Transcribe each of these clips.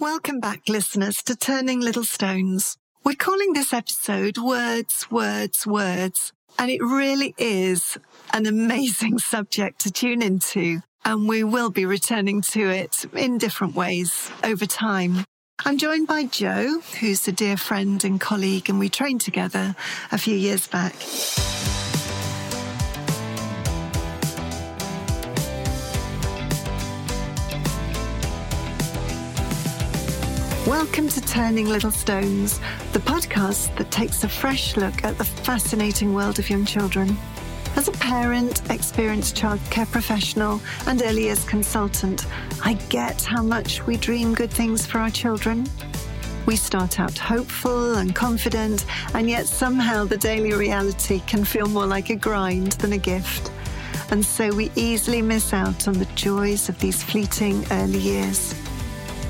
Welcome back, listeners, to Turning Little Stones. We're calling this episode Words, Words, Words, and it really is an amazing subject to tune into, and we will be returning to it in different ways over time. I'm joined by Jo, who's a dear friend and colleague, and we trained together a few years back. Welcome to Turning Little Stones, the podcast that takes a fresh look at the fascinating world of young children. As a parent, experienced childcare professional, and early years consultant, I get how much we dream good things for our children. We start out hopeful and confident, and yet somehow the daily reality can feel more like a grind than a gift. And so we easily miss out on the joys of these fleeting early years.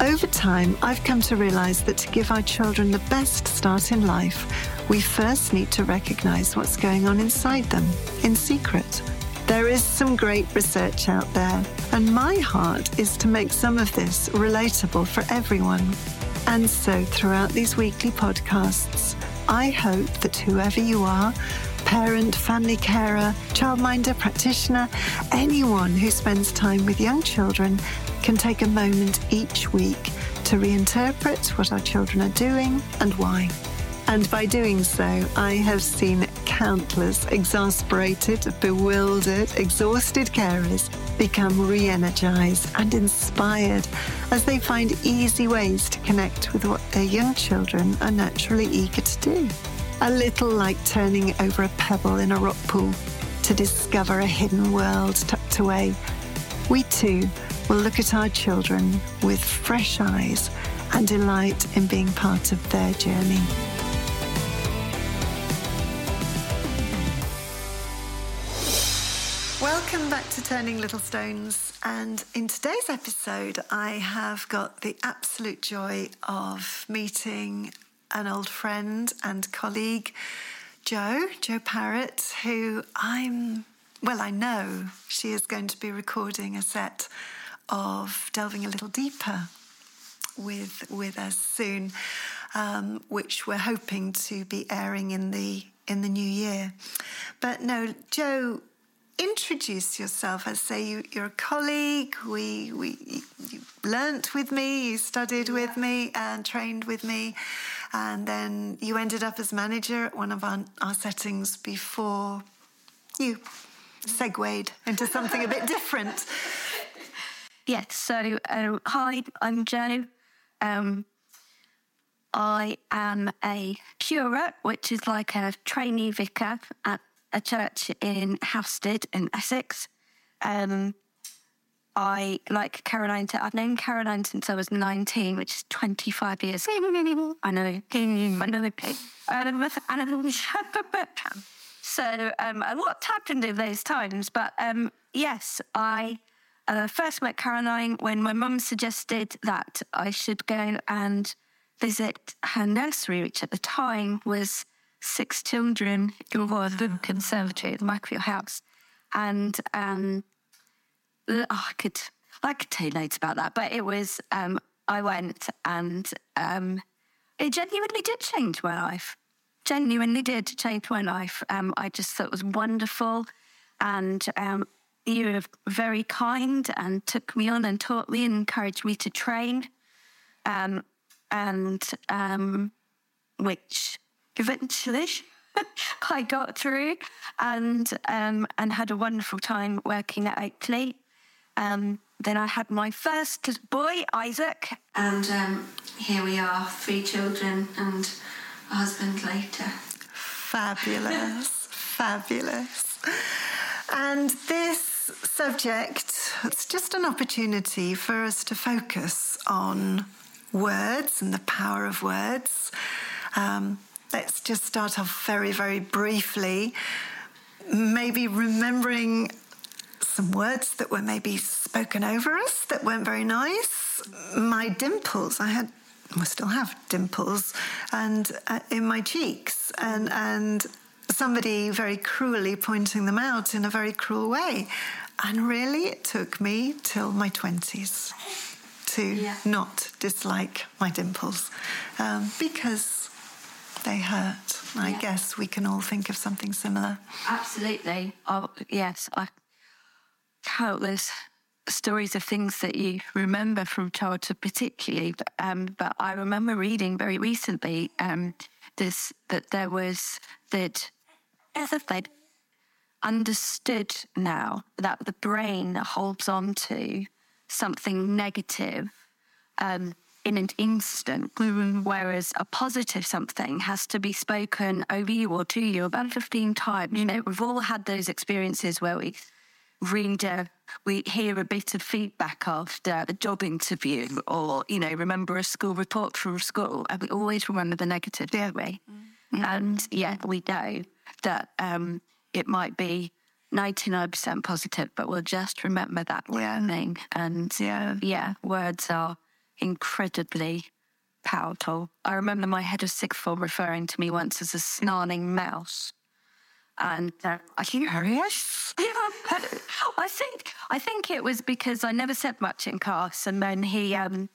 Over time, I've come to realize that to give our children the best start in life, we first need to recognize what's going on inside them in secret. There is some great research out there, and my heart is to make some of this relatable for everyone. And so, throughout these weekly podcasts, I hope that whoever you are, parent, family carer, childminder, practitioner, anyone who spends time with young children can take a moment each week to reinterpret what our children are doing and why. And by doing so, I have seen countless exasperated, bewildered, exhausted carers become re energized and inspired as they find easy ways to connect with what their young children are naturally eager to do. A little like turning over a pebble in a rock pool to discover a hidden world tucked away. We too will look at our children with fresh eyes and delight in being part of their journey. Welcome back to Turning Little Stones. And in today's episode, I have got the absolute joy of meeting an old friend and colleague, Jo, Jo Parrott, who I'm, well, I know she is going to be recording a set of delving a little deeper with with us soon, um, which we're hoping to be airing in the in the new year. But no, Jo, introduce yourself. I say you, are a colleague. We we you learnt with me, you studied yeah. with me, and trained with me, and then you ended up as manager at one of our, our settings before you segued into something a bit different. Yes, so uh, hi, I'm Jo. Um, I am a curate, which is like a trainee vicar at a church in Halstead in Essex. Um, I like Caroline. I've known Caroline since I was 19, which is 25 years. I know. I know. so um, a lot happened in those times. But um, yes, I uh, first met Caroline when my mum suggested that I should go and visit her nursery, which at the time was six children was the conservatory at the back house. And um, oh, I could I could tell you loads about that, but it was um, I went and um, it genuinely did change my life. Genuinely did change my life. Um, I just thought it was wonderful, and um, you were very kind and took me on and taught me and encouraged me to train. Um, and um, which eventually I got through and um, and had a wonderful time working at Oakley. Um, then I had my first boy, Isaac, and um, here we are, three children and a husband later. Fabulous, fabulous. And this subject, it's just an opportunity for us to focus on words and the power of words. Um, let's just start off very, very briefly. Maybe remembering some words that were maybe spoken over us that weren't very nice. My dimples, I had, I still have dimples, and uh, in my cheeks, and and somebody very cruelly pointing them out in a very cruel way. And really, it took me till my 20s to yeah. not dislike my dimples um, because they hurt. I yeah. guess we can all think of something similar. Absolutely. Oh, yes, I countless stories of things that you remember from childhood, particularly. Um, but I remember reading very recently um, this that there was that as if they'd understood now that the brain holds on to something negative um, in an instant, whereas a positive something has to be spoken over you or to you about 15 times. You know, we've all had those experiences where we read a, we hear a bit of feedback after a job interview or, you know, remember a school report from school and we always remember the negative, don't we? Mm-hmm. And yeah, we know that um, it might be 99% positive, but we'll just remember that yeah. thing. And yeah. yeah, words are incredibly powerful. I remember my head of sixth form referring to me once as a snarling mouse. And uh, are you curious? I think I think it was because I never said much in class, and then he, um,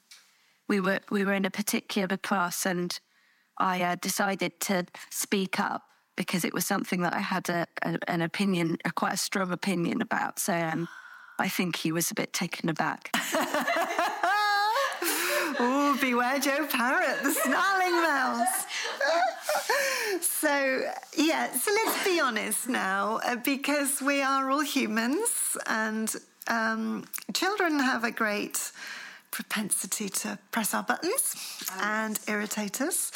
we were we were in a particular class, and I uh, decided to speak up because it was something that I had a, a, an opinion, a quite a strong opinion about. So um, I think he was a bit taken aback. oh, beware Jo Parrott, the snarling mouse. so, yeah, so let's be honest now, uh, because we are all humans and um, children have a great propensity to press our buttons and irritate us.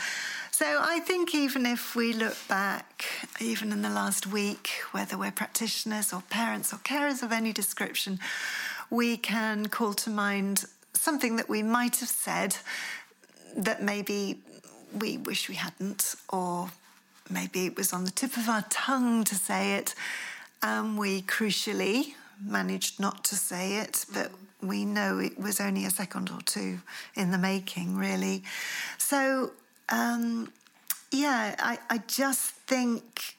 So I think even if we look back, even in the last week, whether we're practitioners or parents or carers of any description, we can call to mind something that we might have said that maybe we wish we hadn't, or maybe it was on the tip of our tongue to say it. and we crucially managed not to say it, but we know it was only a second or two in the making, really. So um, yeah, I, I just think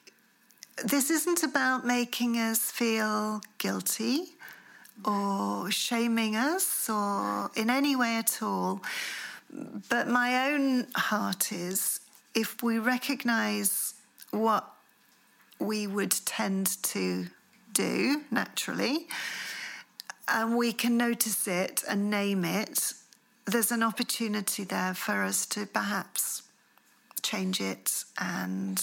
this isn't about making us feel guilty or shaming us or in any way at all. But my own heart is if we recognize what we would tend to do naturally, and we can notice it and name it, there's an opportunity there for us to perhaps change it. And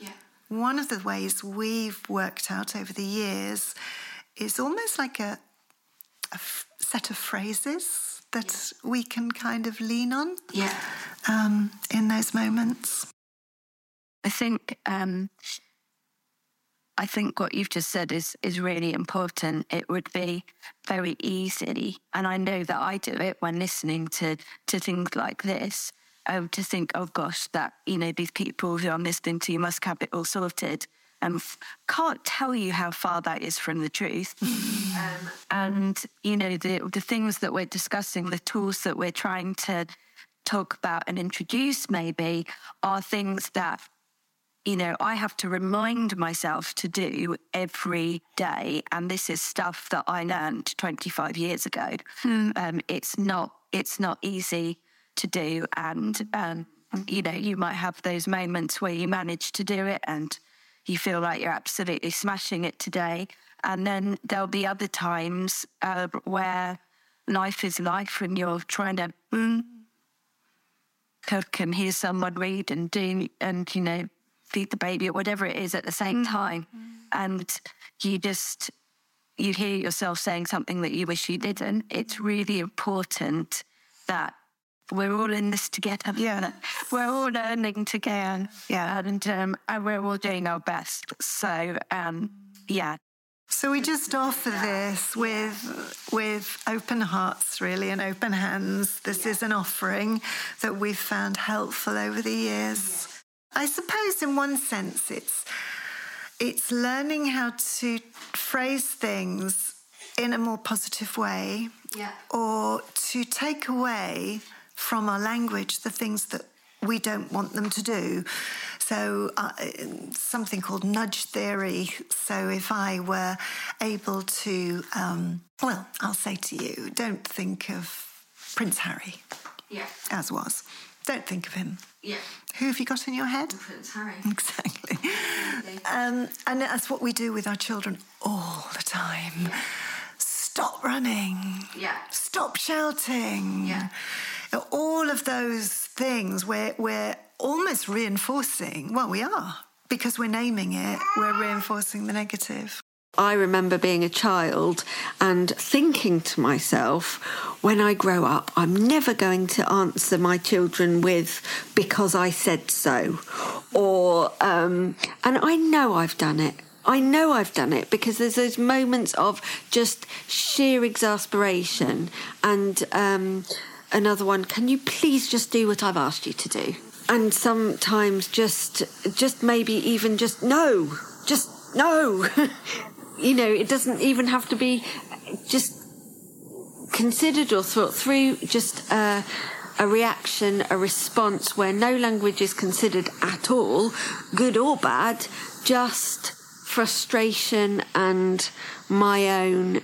yeah. one of the ways we've worked out over the years is almost like a, a f- set of phrases that yeah. we can kind of lean on yeah. um, in those moments. I think um, I think what you've just said is is really important. It would be very easy, and I know that I do it when listening to to things like this. Um, to think, oh gosh, that you know these people who I'm listening to must have it all sorted, and f- can't tell you how far that is from the truth. um, and you know the the things that we're discussing, the tools that we're trying to talk about and introduce, maybe are things that you know, I have to remind myself to do every day. And this is stuff that I learned 25 years ago. Mm. Um, it's not, it's not easy to do. And, um, you know, you might have those moments where you manage to do it and you feel like you're absolutely smashing it today. And then there'll be other times uh, where life is life and you're trying to mm, cook and hear someone read and do, and, you know, feed the baby or whatever it is at the same mm. time. Mm. And you just, you hear yourself saying something that you wish you didn't. It's really important that we're all in this together. Yeah. We're all learning together. Yeah. And, um, and we're all doing our best. So, um, yeah. So we just offer this with with open hearts, really, and open hands. This is an offering that we've found helpful over the years. I suppose, in one sense, it's it's learning how to phrase things in a more positive way, yeah. or to take away from our language the things that we don't want them to do. So, uh, something called nudge theory. So, if I were able to, um, well, I'll say to you, don't think of Prince Harry, Yeah. as was. Don't think of him. Yeah. Who have you got in your head? Prince Harry. Exactly. Um, and that's what we do with our children all the time. Stop running. Yeah. Stop shouting. Yeah. All of those things we're, we're almost reinforcing. Well, we are. Because we're naming it, we're reinforcing the negative. I remember being a child and thinking to myself, when I grow up, I'm never going to answer my children with because I said so. Or, um, and I know I've done it. I know I've done it because there's those moments of just sheer exasperation. And um, another one, can you please just do what I've asked you to do? And sometimes just, just maybe even just no, just no. you know, it doesn't even have to be just considered or thought through, just a reaction, a response where no language is considered at all, good or bad, just frustration and my own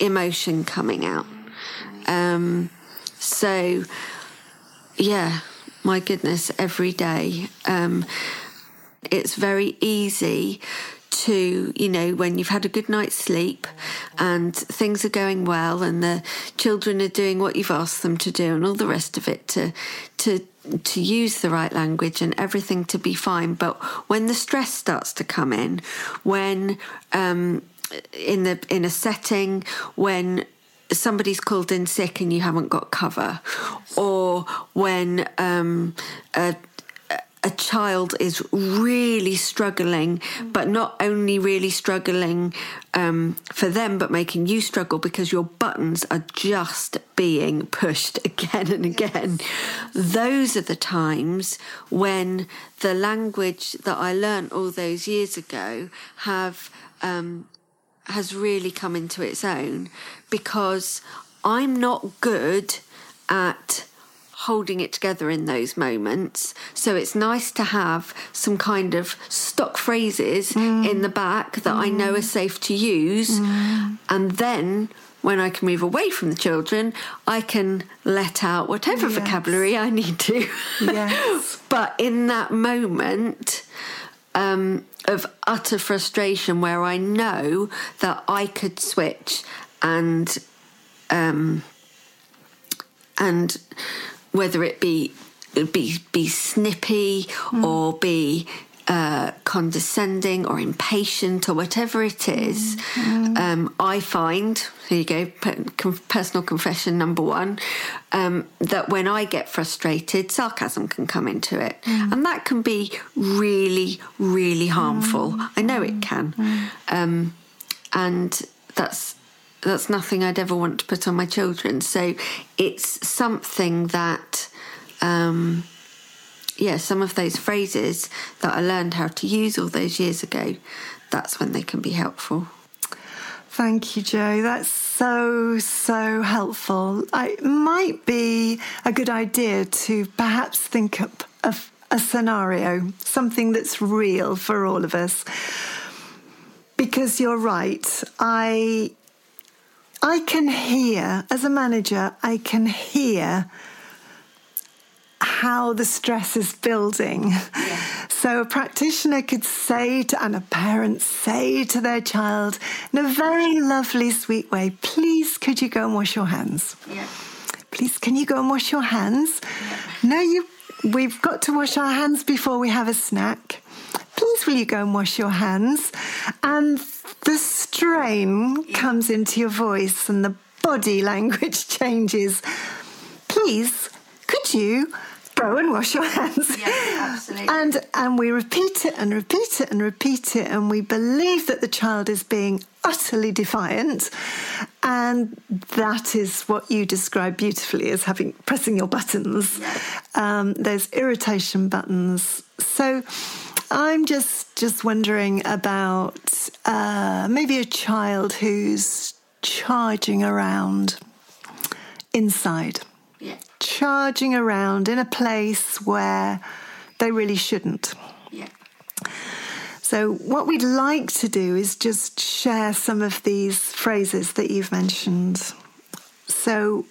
emotion coming out. Um, so, yeah, my goodness, every day. Um, it's very easy to, you know, when you've had a good night's sleep and things are going well and the children are doing what you've asked them to do and all the rest of it to to to use the right language and everything to be fine. But when the stress starts to come in, when um, in the in a setting when somebody's called in sick and you haven't got cover, or when um, a a child is really struggling, but not only really struggling um, for them, but making you struggle because your buttons are just being pushed again and again. Those are the times when the language that I learnt all those years ago have um, has really come into its own because I'm not good at holding it together in those moments. So it's nice to have some kind of stock phrases Mm. in the back that I know are safe to use. And then when I can move away from the children, I can let out whatever Yes. vocabulary I need to. Yes. but in that moment, um, of utter frustration where I know that I could switch and um, and whether it be be be snippy or be uh, condescending or impatient or whatever it is, um, I find here you go personal confession number one um, that when I get frustrated, sarcasm can come into it, and that can be really really harmful. I know it can, um, and that's that's nothing I'd ever want to put on my children. So it's something that, um, yeah, some of those phrases that I learned how to use all those years ago, that's when they can be helpful. Thank you, Jo. That's so, so helpful. I, it might be a good idea to perhaps think up of a scenario, something that's real for all of us. Because you're right. I I can hear, as a manager, I can hear how the stress is building. So a practitioner could say to, and a parent say to their child in a very lovely, sweet way, please could you go and wash your hands? Yeah. Please can you go and wash your hands? No, you we've got to wash our hands before we have a snack. Please will you go and wash your hands? And the strain comes into your voice and the body language changes. Please, could you go and wash your hands? Yeah, absolutely. And and we repeat it and repeat it and repeat it, and we believe that the child is being utterly defiant, and that is what you describe beautifully as having pressing your buttons. Um, there's irritation buttons. So. I'm just just wondering about uh, maybe a child who's charging around inside Yeah. charging around in a place where they really shouldn't. Yeah. So, what we'd like to do is just share some of these phrases that you've mentioned. So,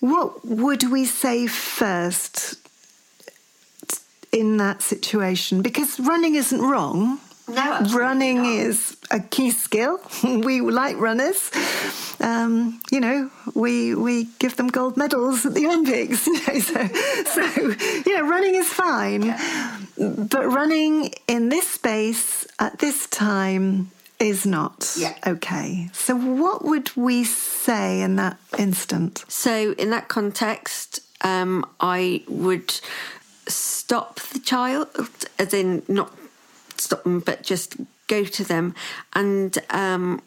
what would we say first in that situation? Because running isn't wrong. No, running not. is a key skill. we like runners. Um, you know, we we give them gold medals at the Olympics. You know, so so you know, running is fine, yeah. but running in this space at this time is not yeah. okay. So, what would we say in that instant? So, in that context, um, I would stop the child, as in not stop them, but just go to them and um,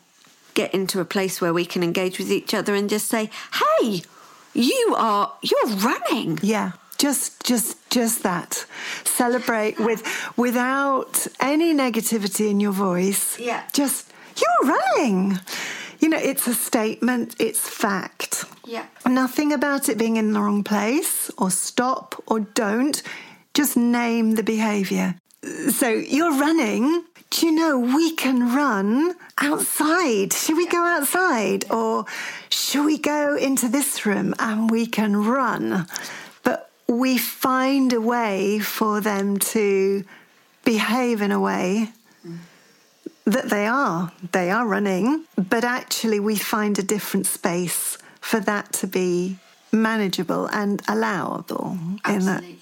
get into a place where we can engage with each other and just say, "Hey, you are you're running." Yeah just just just that. Celebrate with without any negativity in your voice. Yeah. Just you're running you know it's a statement it's fact yeah nothing about it being in the wrong place or stop or don't just name the behavior so you're running do you know we can run outside? Should we go outside? Or should we go into this room and we can run? But we find a way for them to behave in a way that they are. They are running, but actually, we find a different space for that to be manageable and allowable. Absolutely.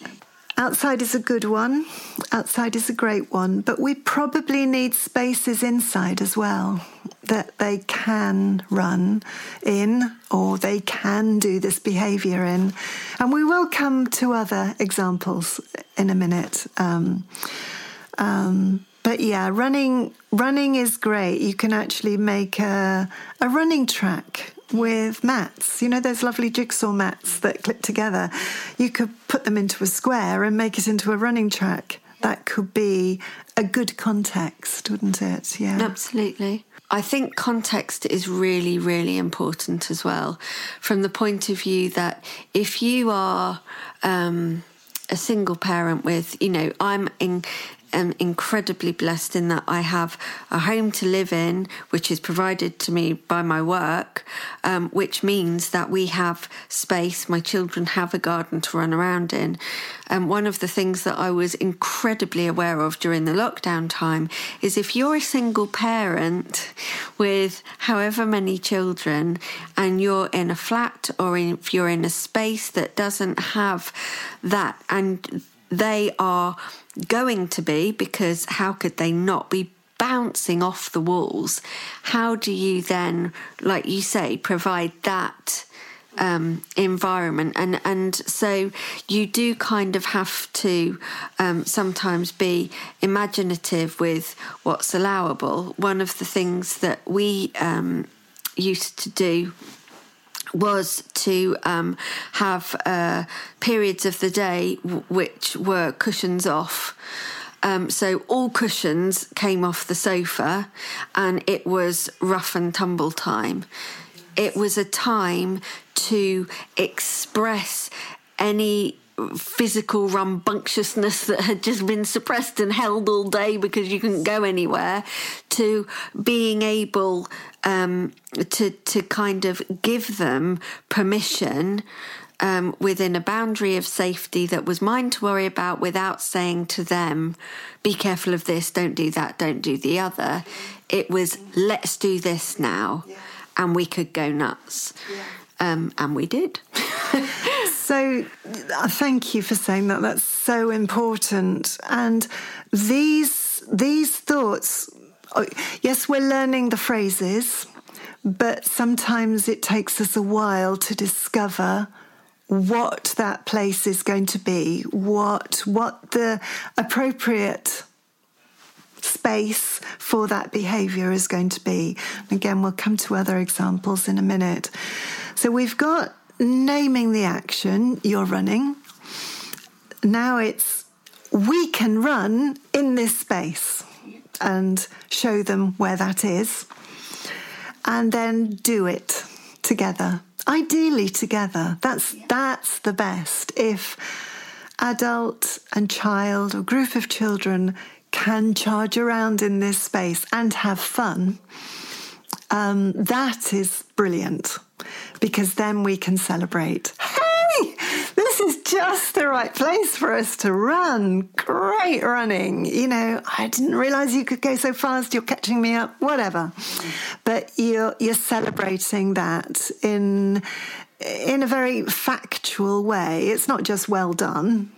Outside is a good one. Outside is a great one, but we probably need spaces inside as well that they can run in or they can do this behavior in. And we will come to other examples in a minute. Um, um, but yeah, running running is great. You can actually make a, a running track with mats. You know those lovely jigsaw mats that clip together? You could put them into a square and make it into a running track. That could be a good context, wouldn't it? Yeah. Absolutely. I think context is really, really important as well, from the point of view that if you are um, a single parent with, you know, I'm in am incredibly blessed in that I have a home to live in, which is provided to me by my work, um, which means that we have space. My children have a garden to run around in. And one of the things that I was incredibly aware of during the lockdown time is if you're a single parent with however many children and you're in a flat or if you're in a space that doesn't have that and they are going to be because how could they not be bouncing off the walls? How do you then, like you say, provide that? Um, environment and and so you do kind of have to um, sometimes be imaginative with what's allowable. One of the things that we um, used to do was to um, have uh, periods of the day w- which were cushions off. Um, so all cushions came off the sofa, and it was rough and tumble time. It was a time to express any physical rambunctiousness that had just been suppressed and held all day because you couldn't go anywhere to being able um, to to kind of give them permission um, within a boundary of safety that was mine to worry about without saying to them, be careful of this, don't do that, don't do the other. It was, let's do this now. And we could go nuts. Um, and we did. so, uh, thank you for saying that. That's so important. And these these thoughts, oh, yes, we're learning the phrases, but sometimes it takes us a while to discover what that place is going to be, what what the appropriate space for that behavior is going to be. Again, we'll come to other examples in a minute. So we've got naming the action you're running. Now it's we can run in this space and show them where that is and then do it together ideally together. That's that's the best. If adult and child or group of children can charge around in this space and have fun um, that is brilliant because then we can celebrate. Hey, this is just the right place for us to run. Great running. You know, I didn't realize you could go so fast. You're catching me up, whatever. But you're, you're celebrating that in, in a very factual way. It's not just well done.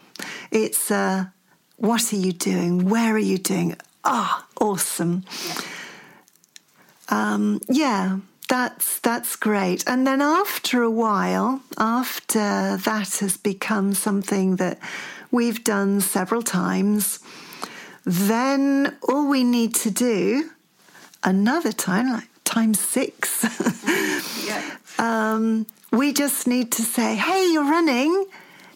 It's, uh, what are you doing? Where are you doing? Ah, oh, awesome. Um, yeah, that's that's great. And then after a while, after that has become something that we've done several times, then all we need to do another time, like time six, yeah. um, we just need to say, "Hey, you're running.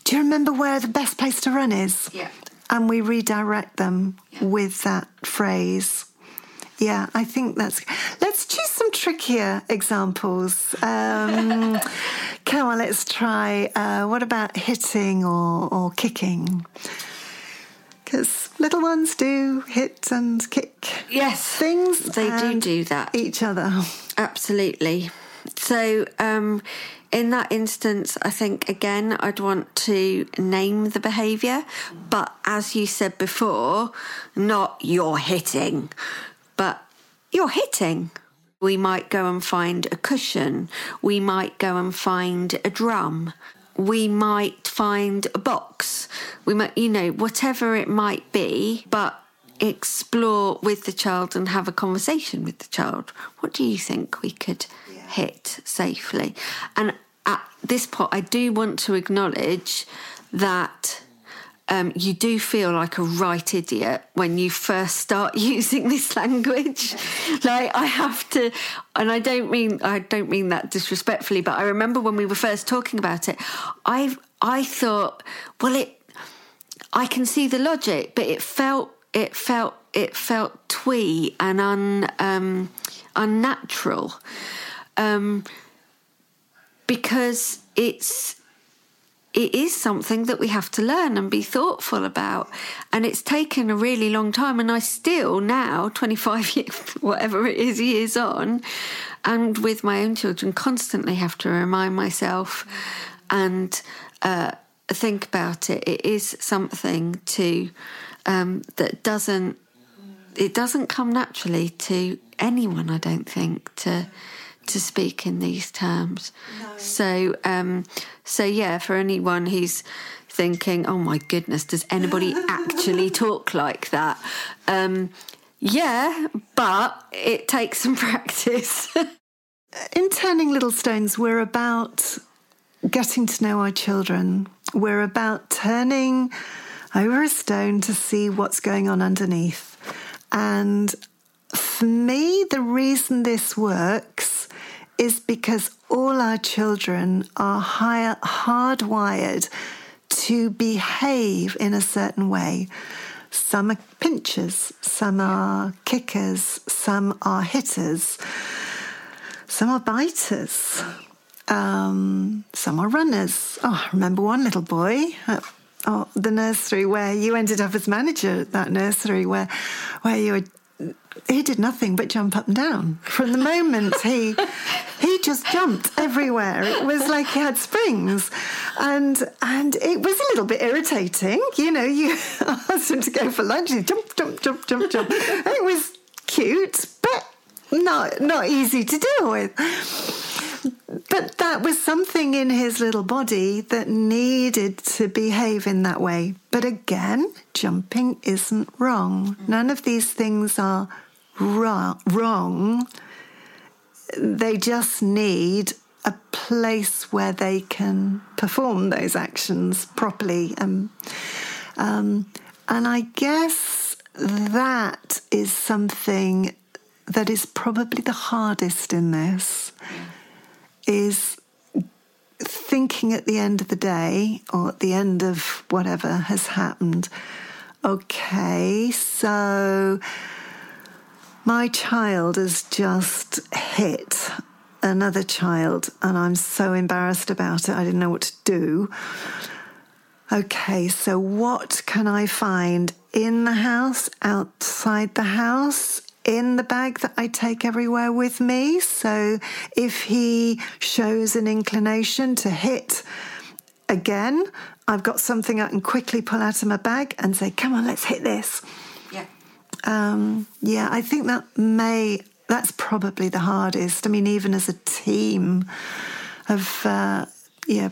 Do you remember where the best place to run is?" Yeah. And we redirect them yeah. with that phrase. Yeah, I think that's. Let's choose some trickier examples. Um, come on, let's try. Uh, what about hitting or, or kicking? Because little ones do hit and kick. Yes, things. They do do that. Each other. Absolutely. So, um, in that instance, I think again, I'd want to name the behaviour, but as you said before, not you're hitting but you're hitting. We might go and find a cushion. We might go and find a drum. We might find a box. We might, you know, whatever it might be, but explore with the child and have a conversation with the child. What do you think we could yeah. hit safely? And at this point, I do want to acknowledge that um, you do feel like a right idiot when you first start using this language. like I have to, and I don't mean I don't mean that disrespectfully, but I remember when we were first talking about it, I I thought, well, it, I can see the logic, but it felt it felt it felt twee and un um, unnatural, um, because it's it is something that we have to learn and be thoughtful about. And it's taken a really long time. And I still now, 25 years, whatever it is, years on, and with my own children, constantly have to remind myself and uh, think about it. It is something to um, that doesn't it doesn't come naturally to anyone. I don't think to to speak in these terms. No. So, um, so yeah, for anyone who's thinking, "Oh my goodness, does anybody actually talk like that?" Um, yeah, but it takes some practice. in turning little stones, we're about getting to know our children. We're about turning over a stone to see what's going on underneath. And for me, the reason this works is because all our children are high, hardwired to behave in a certain way. Some are pinchers, some are kickers, some are hitters, some are biters, um, some are runners. Oh, I remember one little boy at oh, the nursery where you ended up as manager at that nursery where, where you were he did nothing but jump up and down. From the moment he he just jumped everywhere. It was like he had springs, and and it was a little bit irritating. You know, you asked him to go for lunch, he jump, jump, jump, jump, jump. it was cute, but not not easy to deal with. But that was something in his little body that needed to behave in that way. But again, jumping isn't wrong. None of these things are wrong. They just need a place where they can perform those actions properly. Um, um, and I guess that is something that is probably the hardest in this is thinking at the end of the day or at the end of whatever has happened okay so my child has just hit another child, and I'm so embarrassed about it. I didn't know what to do. Okay, so what can I find in the house, outside the house, in the bag that I take everywhere with me. So if he shows an inclination to hit again, I've got something I can quickly pull out of my bag and say, come on, let's hit this. Yeah. Um, yeah, I think that may, that's probably the hardest. I mean, even as a team of, uh, yeah,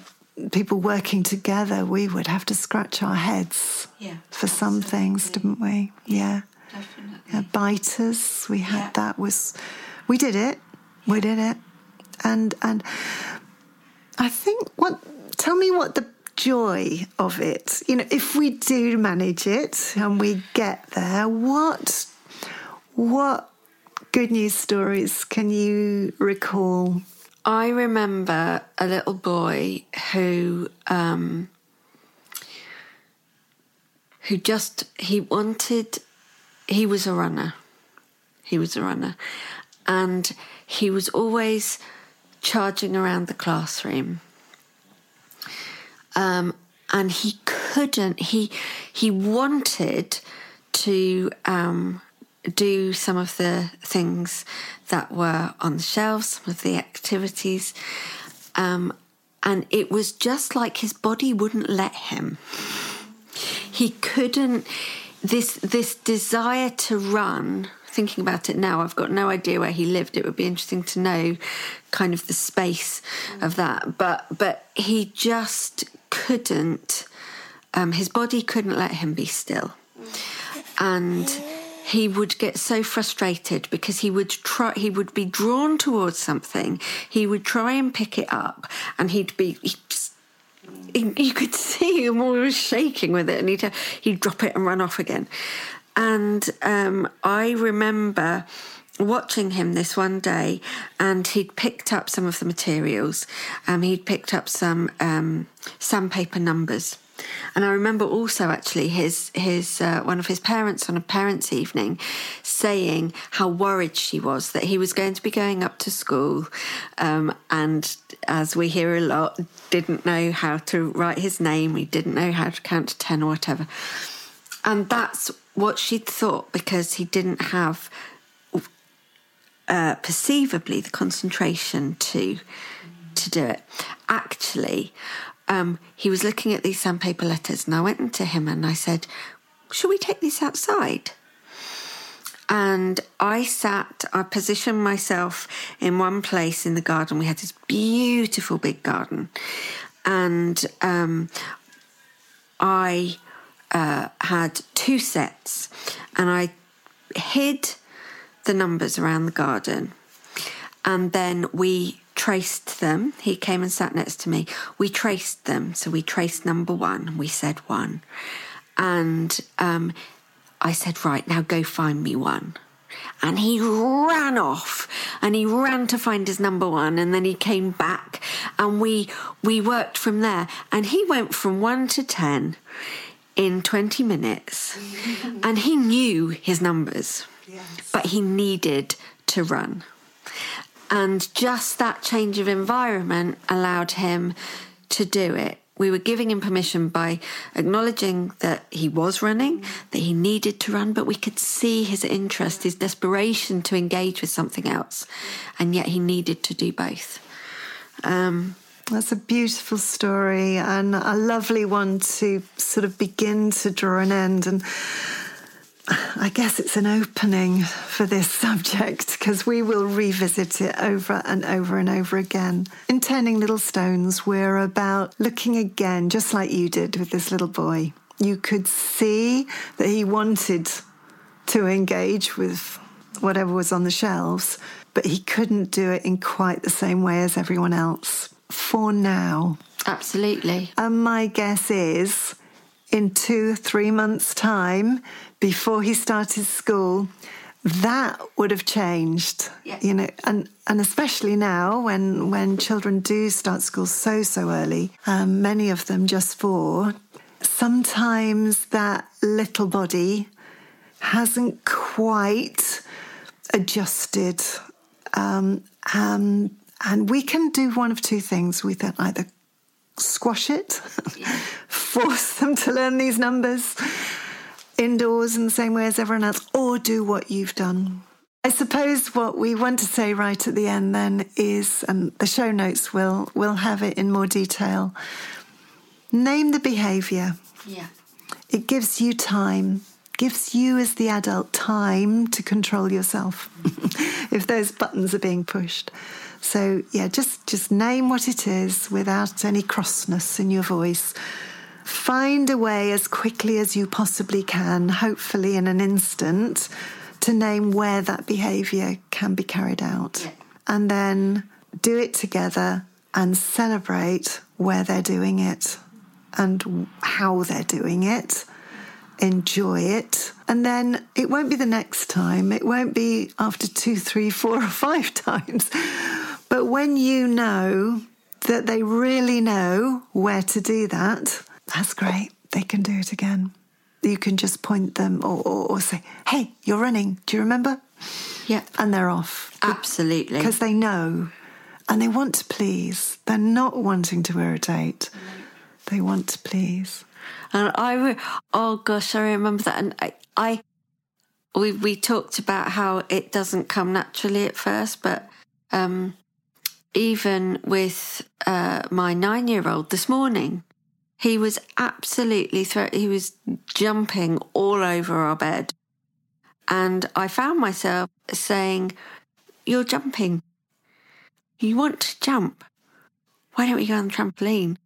people working together, we would have to scratch our heads Yeah, for some things, didn't we? Yeah. Definitely. Yeah, biters. We had Yeah. that was we did it. We did it. And and I think what tell me what the joy of it. You know, if we do manage it and we get there, what what good news stories can you recall? I remember a little boy who um, who just he wanted he was a runner. He was a runner. And he was always charging around the classroom. Um, and he couldn't he he wanted to um, do some of the things that were on the shelves, some of the activities. Um, and it was just like his body wouldn't let him. He couldn't this this desire to run thinking about it now i've got no idea where he lived. It would be interesting to know kind of the space of that. But but he just couldn't um, his body couldn't let him be still. And he would get so frustrated because he would try he would be drawn towards something. He would try and pick it up and he'd be he'd just you could see him always shaking with it, and he'd he'd drop it and run off again. And um, I remember watching him this one day, and he'd picked up some of the materials. Um, he'd picked up some um, sandpaper numbers. And I remember also actually his his uh, one of his parents on a parents' evening saying how worried she was that he was going to be going up to school, um, and as we hear a lot, didn't know how to write his name. He didn't know how to count to ten or whatever, and that's what she'd thought because he didn't have uh, perceivably the concentration to to do it. Actually, um, he was looking at these sandpaper letters, and I went into him and I said, "Should we take these outside?" And I sat, I positioned myself in one place in the garden. We had this beautiful big garden, and um, I uh, had two sets, and I hid the numbers around the garden. And then we traced them. He came and sat next to me. We traced them. So we traced number one. We said one. And um, I said, right, now go find me one. And he ran off and he ran to find his number one and then he came back and we we worked from there and he went from 1 to 10 in 20 minutes and he knew his numbers but he needed to run. And just that change of environment allowed him to do it. We were giving him permission by acknowledging that he was running, that he needed to run, but we could see his interest, his desperation to engage with something else. And yet he needed to do both. Um, That's a beautiful story and a lovely one to sort of begin to draw an end. And I guess it's an opening for this subject because we will revisit it over and over and over again. In Turning Little Stones, we're about looking again, just like you did with this little boy. You could see that he wanted to engage with whatever was on the shelves, but he couldn't do it in quite the same way as everyone else for now. absolutely. And my guess is in two, three months' time, before he started school, that would have changed. You know, and, and especially now when when children do start school so, so early, um, many of them just four, sometimes that little body hasn't quite adjusted. Um, um, and we can do one of two things. We can either squash it, force them to learn these numbers indoors in the same way as everyone else, or do what you've done. I suppose what we want to say right at the end then is, and the show notes will will have it in more detail. Name the behaviour. Yeah. It gives you time, gives you as the adult time to control yourself if those buttons are being pushed. So yeah, just just name what it is without any crossness in your voice. Find a way as quickly as you possibly can, hopefully in an instant, to name where that behavior can be carried out. Yeah. And then do it together and celebrate where they're doing it and how they're doing it. Enjoy it. And then it won't be the next time. It won't be after two, three, four, or five times. But when you know that they really know where to do that, that's great. They can do it again. You can just point them or, or, or say, hey, you're running. Do you remember? Yeah. And they're off. Absolutely. Because they know and they want to please. They're not wanting to irritate. They want to please. And I, re- oh gosh, I remember that. And I, I, we we talked about how it doesn't come naturally at first, but um, even with uh, my nine year old this morning, he was absolutely thro- he was jumping all over our bed, and I found myself saying, "You're jumping. You want to jump. Why don't we go on the trampoline?"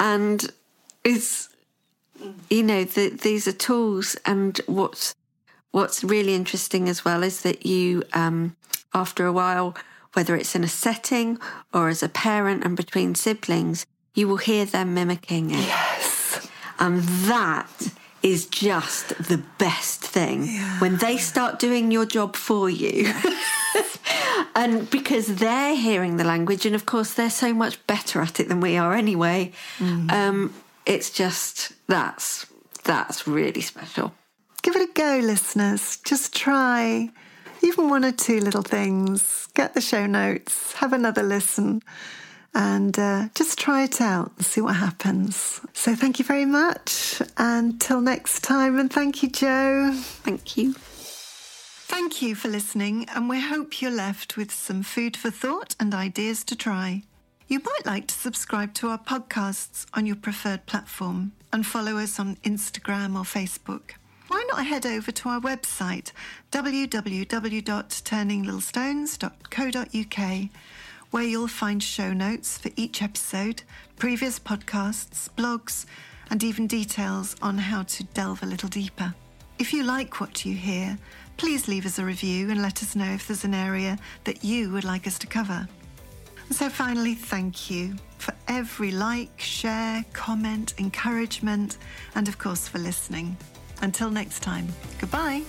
And it's you know the, these are tools, and what's what's really interesting as well is that you um, after a while whether it's in a setting or as a parent and between siblings you will hear them mimicking it Yes. and that is just the best thing when they start doing your job for you. and because they're hearing the language, and of course, they're so much better at it than we are anyway. Um, it's just that's that's really special. Give it a go, listeners. Just try even one or two little things. Get the show notes, have another listen, and uh, just try it out and see what happens. So, thank you very much. Until next time, and thank you, Jo. Thank you. Thank you for listening, and we hope you're left with some food for thought and ideas to try. You might like to subscribe to our podcasts on your preferred platform and follow us on Instagram or Facebook. Why not head over to our website www.turninglittlestones.co.uk where you'll find show notes for each episode, previous podcasts, blogs, and even details on how to delve a little deeper. If you like what you hear, please leave us a review and let us know if there's an area that you would like us to cover. And so, finally, thank you for every like, share, comment, encouragement, and of course for listening. Until next time, goodbye.